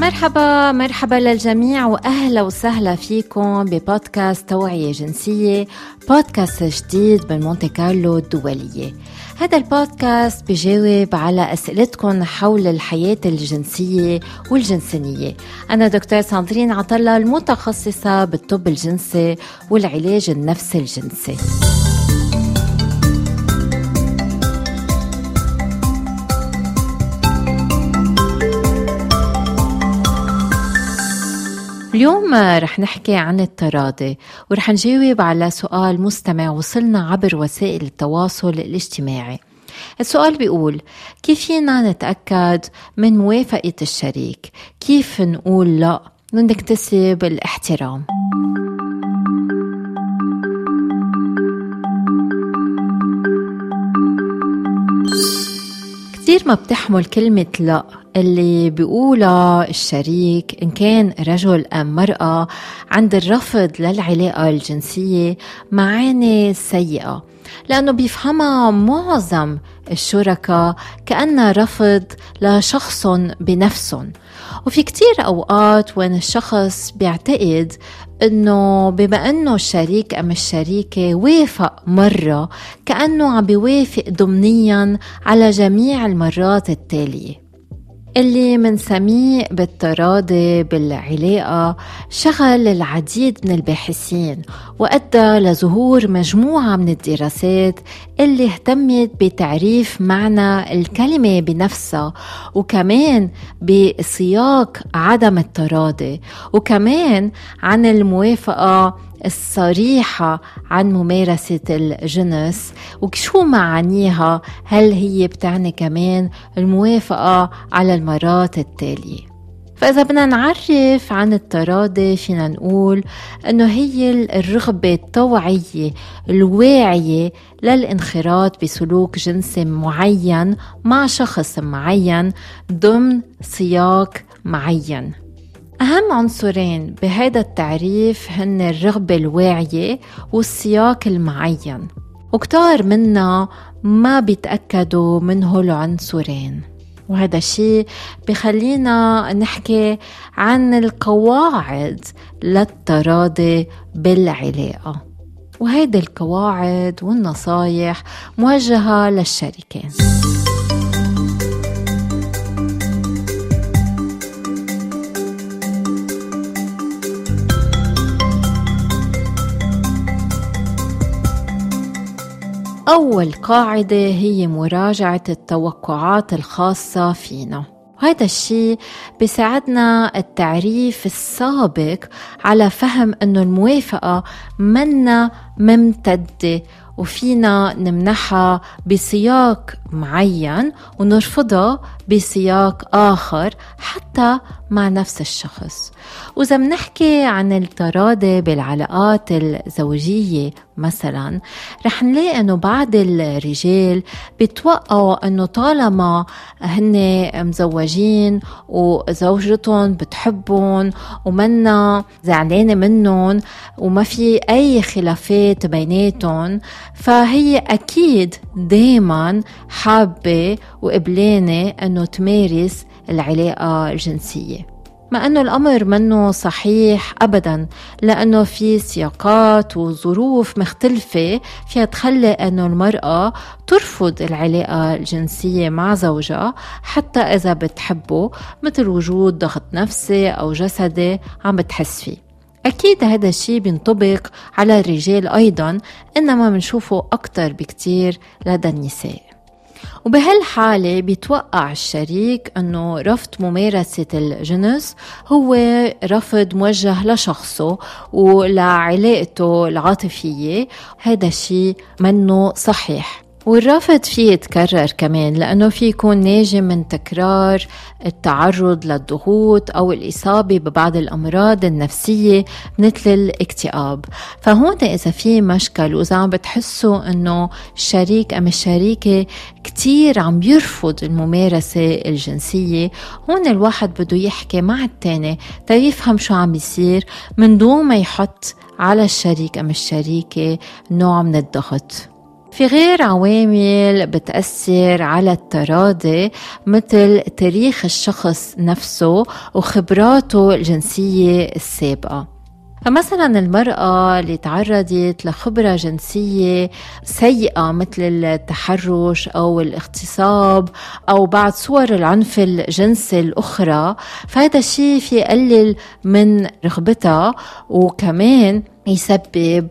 مرحبا مرحبا للجميع وأهلا وسهلا فيكم ببودكاست توعية جنسية بودكاست جديد من مونتي كارلو الدولية. هذا البودكاست بجاوب على أسئلتكم حول الحياة الجنسية والجنسانيه أنا دكتور ساندرين عطله المتخصصة بالطب الجنسي والعلاج النفسي الجنسي. اليوم رح نحكي عن التراضي ورح نجاوب على سؤال مستمع وصلنا عبر وسائل التواصل الاجتماعي. السؤال بيقول كيف فينا نتأكد من موافقة الشريك؟ كيف نقول لا؟ نكتسب الاحترام. كثير ما بتحمل كلمة لا اللي بيقولها الشريك إن كان رجل أم مرأة عند الرفض للعلاقة الجنسية معاني سيئة. لأنه بيفهمها معظم الشركاء كأنها رفض لشخص بنفسهم وفي كتير أوقات وين الشخص بيعتقد إنه بما إنه الشريك أم الشريكة وافق مرة كأنه عم بيوافق ضمنيا على جميع المرات التالية. اللي منسميه بالتراضي بالعلاقة شغل العديد من الباحثين وأدى لظهور مجموعة من الدراسات اللي اهتمت بتعريف معنى الكلمة بنفسها وكمان بسياق عدم التراضي وكمان عن الموافقة الصريحة عن ممارسة الجنس وشو معانيها هل هي بتعني كمان الموافقة على المرات التالية؟ فإذا بدنا نعرف عن التراضي فينا نقول أنه هي الرغبة الطوعية الواعية للانخراط بسلوك جنسي معين مع شخص معين ضمن سياق معين. أهم عنصرين بهذا التعريف هن الرغبة الواعية والسياق المعين. وكتار منا ما بيتأكدوا من هالعنصرين وهذا الشيء بخلينا نحكي عن القواعد للتراضي بالعلاقة. وهيدي القواعد والنصايح موجهة للشريكين أول قاعدة هي مراجعة التوقعات الخاصة فينا. وهذا الشيء بيساعدنا التعريف السابق على فهم أنه الموافقة منا ممتدة وفينا نمنحها بسياق معين ونرفضها بسياق آخر حتى مع نفس الشخص. وإذا بنحكي عن التراضي بالعلاقات الزوجية مثلا رح نلاقي إنه بعض الرجال بيتوقعوا إنه طالما هن مزوجين وزوجتهم بتحبهم ومنا زعلانة منهم وما في أي خلافات بيناتهم فهي أكيد دايما حابة وقبلانة انه تمارس العلاقة الجنسية. مع أنه الأمر منه صحيح أبدا لأنه في سياقات وظروف مختلفة فيها تخلي أنه المرأة ترفض العلاقة الجنسية مع زوجها حتى إذا بتحبه مثل وجود ضغط نفسي أو جسدي عم بتحس فيه. أكيد هذا الشيء بينطبق على الرجال أيضا إنما بنشوفه أكتر بكتير لدى النساء. وبهالحالة بيتوقع الشريك أنه رفض ممارسة الجنس هو رفض موجه لشخصه ولعلاقته العاطفية. هذا الشيء منه صحيح. والرفض فيه يتكرر كمان لأنه في يكون ناجم من تكرار التعرض للضغوط أو الإصابة ببعض الأمراض النفسية مثل الاكتئاب. فهون إذا في مشكل وإذا عم بتحسوا أنه الشريك أم الشريكة كتير عم بيرفض الممارسة الجنسية هون الواحد بده يحكي مع التاني تيفهم شو عم بيصير من دون ما يحط على الشريك أم الشريكة نوع من الضغط. في غير عوامل بتأثر على التراضي مثل تاريخ الشخص نفسه وخبراته الجنسية السابقة. فمثلا المرأة اللي تعرضت لخبرة جنسية سيئة مثل التحرش أو الاغتصاب أو بعض صور العنف الجنسي الأخرى فهذا الشيء في يقلل من رغبتها وكمان يسبب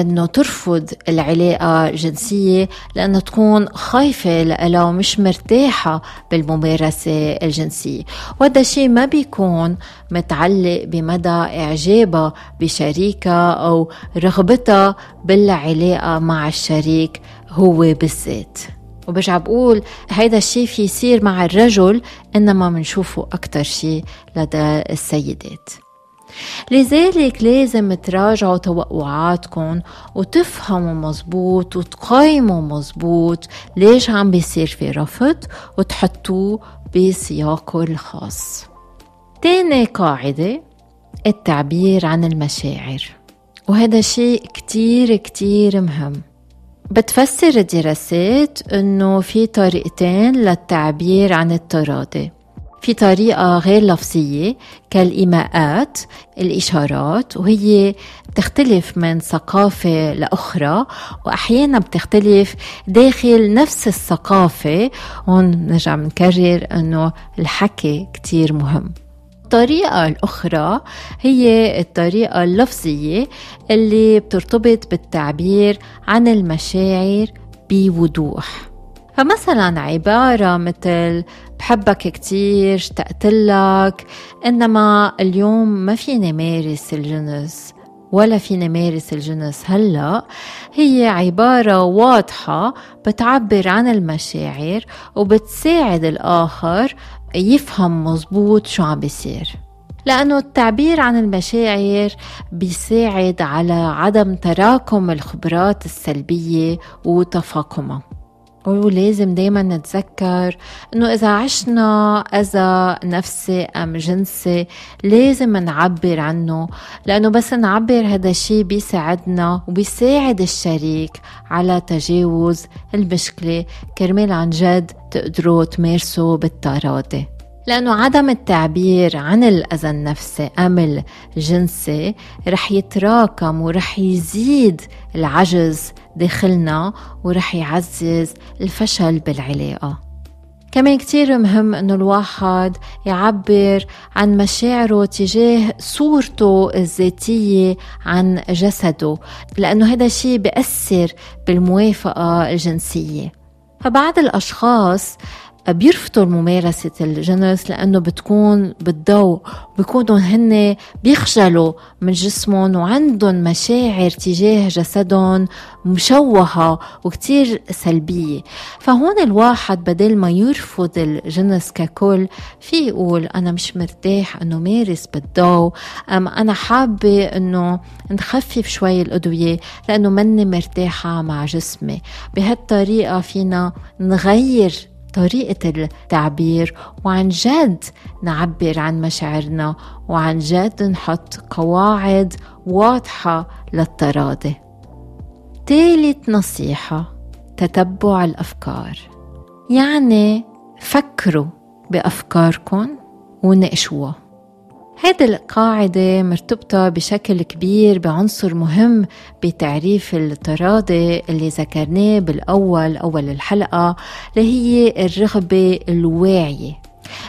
أنه ترفض العلاقة الجنسيه لأنها تكون خايفة لها ومش مرتاحة بالممارسة الجنسية. وهذا الشيء ما بيكون متعلق بمدى إعجابها بشريكها أو رغبتها بالعلاقة مع الشريك هو بالذات. وبرجع بقول هيدا الشيء في يصير مع الرجل إنما منشوفه أكثر شيء لدى السيدات. لذلك لازم تراجعوا توقعاتكم وتفهموا مزبوط وتقيموا مزبوط ليش عم بيصير في رفض وتحطوه بسياقه الخاص. تاني قاعدة التعبير عن المشاعر. وهذا شيء كتير كتير مهم. بتفسر الدراسات إنه في طريقتين للتعبير عن التراضي. في طريقة غير لفظية كالإيماءات الإشارات وهي بتختلف من ثقافة لأخرى وأحيانا بتختلف داخل نفس الثقافة. هون نرجع بنكرر أنه الحكي كتير مهم. الطريقة الأخرى هي الطريقة اللفظية اللي بترتبط بالتعبير عن المشاعر بوضوح. فمثلا عبارة مثل بحبك كتير اشتقت لك إنما اليوم ما فيني مارس الجنس ولا فيني مارس الجنس هلأ. هي عبارة واضحة بتعبر عن المشاعر وبتساعد الآخر يفهم مزبوط شو عم بيصير. لأنه التعبير عن المشاعر بيساعد على عدم تراكم الخبرات السلبية وتفاقمها. ولازم دايما نتذكر إنه إذا عشنا اذى نفسي أم جنسي لازم نعبر عنه لأنه بس نعبر هذا الشيء بيساعدنا وبيساعد الشريك على تجاوز المشكلة. كرمال عن جد تقدروا تمارسوا بالتراضي. لأنه عدم التعبير عن الأذى النفسي أم الجنسي رح يتراكم ورح يزيد العجز داخلنا ورح يعزز الفشل بالعلاقة. كمان كتير مهم إنه الواحد يعبر عن مشاعره تجاه صورته الذاتية عن جسده لأنه هذا الشيء بيأثر بالموافقة الجنسية. فبعض الأشخاص بيرفضوا ممارسة الجنس لأنه بتكون بالضوء. بيكونوا هن بيخجلوا من جسمهم وعندهم مشاعر تجاه جسدهم مشوهة وكتير سلبية. فهون الواحد بدل ما يرفض الجنس ككل في يقول أنا مش مرتاح أنه مارس بالضوء أم أنا حابة أنه نخفف شوي الأدوية لأنه مني مرتاحة مع جسمي. بهالطريقة فينا نغير طريقة التعبير وعن جد نعبر عن مشاعرنا وعن جد نحط قواعد واضحة للتراضي. ثالث نصيحة تتبع الأفكار. يعني فكروا بأفكاركم وناقشوها هذه القاعدة مرتبطة بشكل كبير بعنصر مهم بتعريف التراضي اللي ذكرناه بالأول أول الحلقة اللي هي الرغبة الواعية.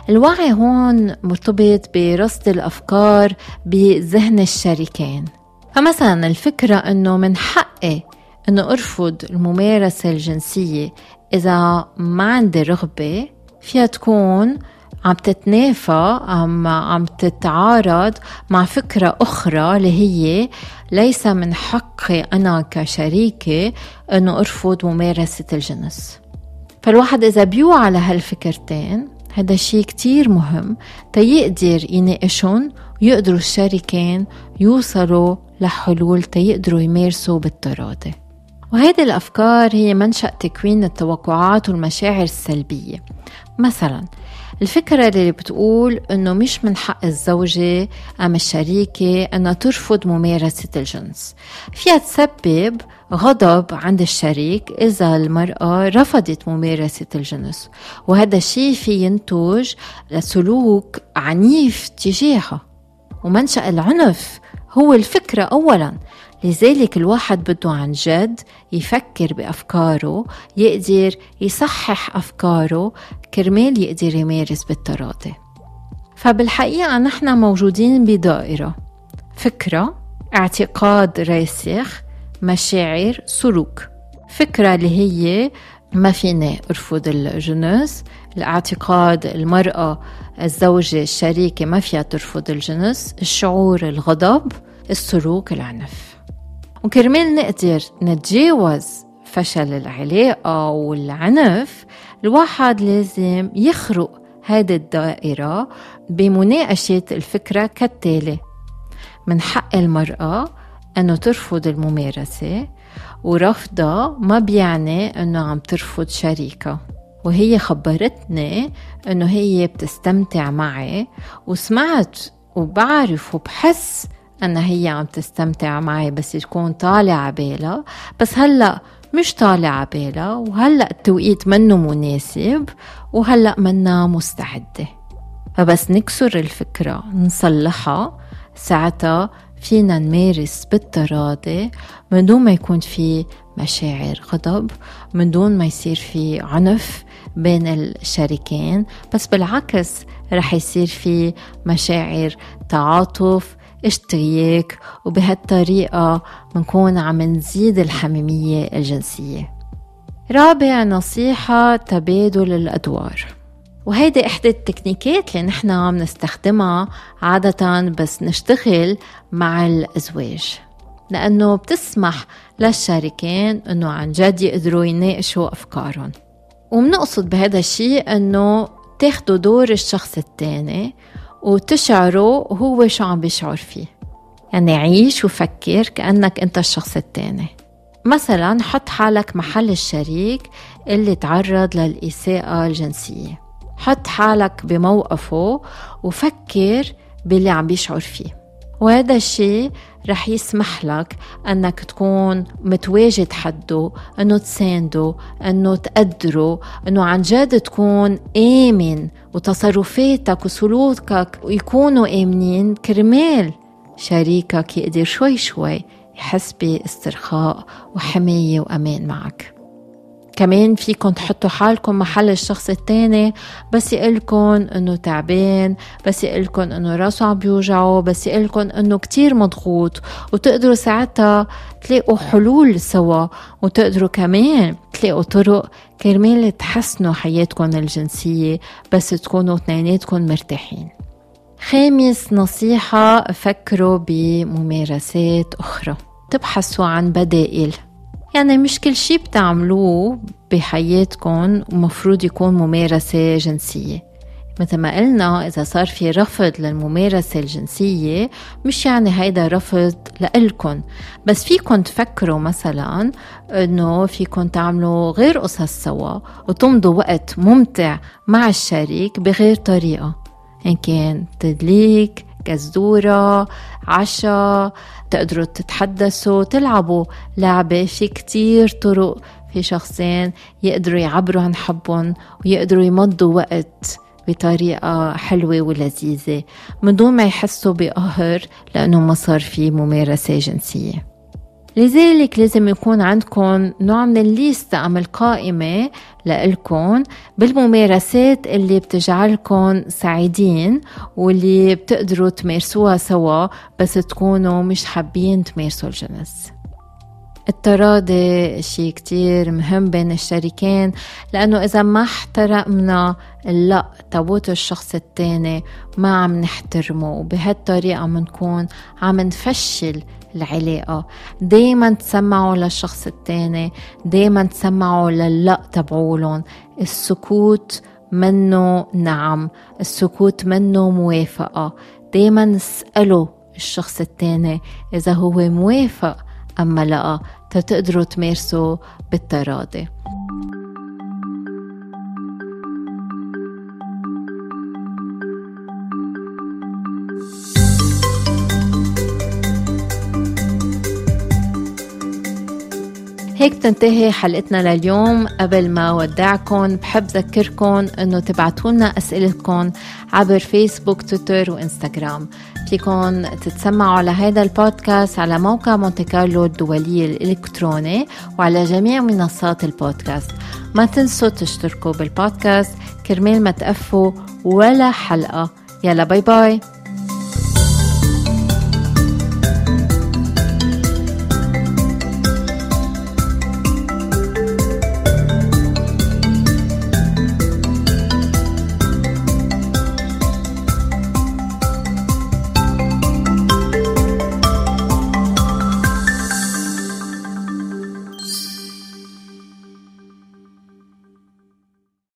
الوعي هون مرتبط برصد الأفكار بذهن الشريكين. فمثلا الفكرة أنه من حقي أنه أرفض الممارسة الجنسية إذا ما عندي رغبة فيها تكون عم تتنافى عم عم تتعارض مع فكرة أخرى اللي هي ليس من حقي أنا كشريكة أنه أرفض ممارسة الجنس. فالواحد إذا بيوعى على هالفكرتين هذا شيء كتير مهم تيقدر يناقشهم ويقدروا الشريكين يوصلوا لحلول تيقدروا يمارسوا بالتراضي. وهذه الأفكار هي منشأ تكوين التوقعات والمشاعر السلبية. مثلا الفكرة اللي بتقول إنه مش من حق الزوجة أم الشريكة إنها ترفض ممارسة الجنس. فيها تسبب غضب عند الشريك إذا المرأة رفضت ممارسة الجنس وهذا الشيء في ينتج لسلوك عنيف تجاهها ومنشأ العنف هو الفكرة أولا. لذلك الواحد بده عن جد يفكر بأفكاره يقدر يصحح أفكاره كرمال يقدر يمارس بالتراضي. فبالحقيقة نحن موجودين بدائرة. فكرة اعتقاد راسخ مشاعر سلوك. فكرة اللي هي ما فيني أرفض الجنس. الاعتقاد المرأة الزوجة الشريكة ما فيها ترفض الجنس. الشعور الغضب السلوك العنف. وكرمال نقدر نتجاوز فشل العلاقة والعنف الواحد لازم يخرق هذه الدائرة بمناقشة الفكرة كالتالي. من حق المرأة أنه ترفض الممارسة ورفضها ما بيعني أنه عم ترفض شريكها وهي خبرتني أنه هي بتستمتع معي وسمعت وبعرف وبحس أنها هي عم تستمتع معي بس تكون طالع عبالها بس هلأ مش طالع عبالها وهلأ التوقيت منه مناسب وهلأ منا مستعدة. فبس نكسر الفكرة نصلحها. ساعتها فينا نمارس بالتراضي من دون ما يكون في مشاعر غضب من دون ما يصير في عنف بين الشريكين. بس بالعكس رح يصير في مشاعر تعاطف اشتياك وبهالطريقة منكون عم نزيد الحميمية الجنسية. رابع نصيحة تبادل الأدوار. وهيدي إحدى التكنيكات اللي نحن عم نستخدمها عادة بس نشتغل مع الأزواج. لأنه بتسمح للشريكين أنه عن جد يقدروا يناقشوا أفكارهم. ومنقصد بهذا الشيء أنه تاخدوا دور الشخص التاني وتشعروا هو شو عم بيشعر فيه. يعني عيش وفكر كأنك أنت الشخص التاني. مثلا حط حالك محل الشريك اللي تعرض للإساءة الجنسية. حط حالك بموقفه وفكر باللي عم بيشعر فيه. وهذا الشيء رح يسمح لك أنك تكون متواجد حده أنه تسانده أنه تقدره أنه عن جد تكون آمن وتصرفاتك وسلوكك يكونوا آمنين. كرمال شريكك يقدر شوي شوي يحس باسترخاء وحماية وأمان معك. كمان فيكم تحطوا حالكم محل الشخص التاني بس يقلكن إنه تعبان بس يقلكن إنه راسه عم بيوجعه بس يقلكن إنه كتير مضغوط وتقدروا ساعتها تلاقوا حلول سوا وتقدروا كمان تلاقوا طرق كرمال تحسنوا حياتكم الجنسية بس تكونوا اثنيناتكم مرتاحين. خامس نصيحة فكروا بممارسات أخرى. تبحثوا عن بدائل. يعني مش كل شي بتعملوه بحياتكم مفروض يكون ممارسة جنسية. مثل ما قلنا إذا صار في رفض للممارسة الجنسية مش يعني هيدا رفض لإلكن. بس فيكن تفكروا مثلا إنه فيكن تعملوا غير قصص سوا وتمضوا وقت ممتع مع الشريك بغير طريقة. إن كان تدليك كزدورة عشاء تقدروا تتحدثوا تلعبوا لعبة. في كتير طرق في شخصين يقدروا يعبروا عن حبهم ويقدروا يمضوا وقت بطريقة حلوة ولذيذة. من دون ما يحسوا بقهر لأنه ما صار في ممارسة جنسية. لذلك لازم يكون عندكم نوع من الليستة أم القائمة لإلكم بالممارسات اللي بتجعلكم سعيدين واللي بتقدروا تمارسوها سوا بس تكونوا مش حابين تمارسوا الجنس. التراضي شيء كتير مهم بين الشريكين لأنه إذا ما احترمنا اللا تابوت الشخص التاني ما عم نحترمه وبهالطريقة منكون عم نفشل العلاقة. دايما تسمعوا للشخص التاني دايما تسمعوا لللأ تبعولن السكوت منه نعم السكوت منه موافقة. دايما اسألوا الشخص التاني إذا هو موافق أما لأ تتقدروا تمارسوا بالتراضي. هيك تنتهي حلقتنا لليوم. قبل ما ودعكم بحب ذكركم إنه تبعتوا لنا اسئلتكم عبر فيسبوك تويتر وإنستغرام. فيكم تتسمعوا على هذا البودكاست على موقع مونتي كارلو الدولي الإلكتروني وعلى جميع منصات البودكاست. ما تنسوا تشتركوا بالبودكاست. كرمال ما تقفوا ولا حلقة. يلا باي باي.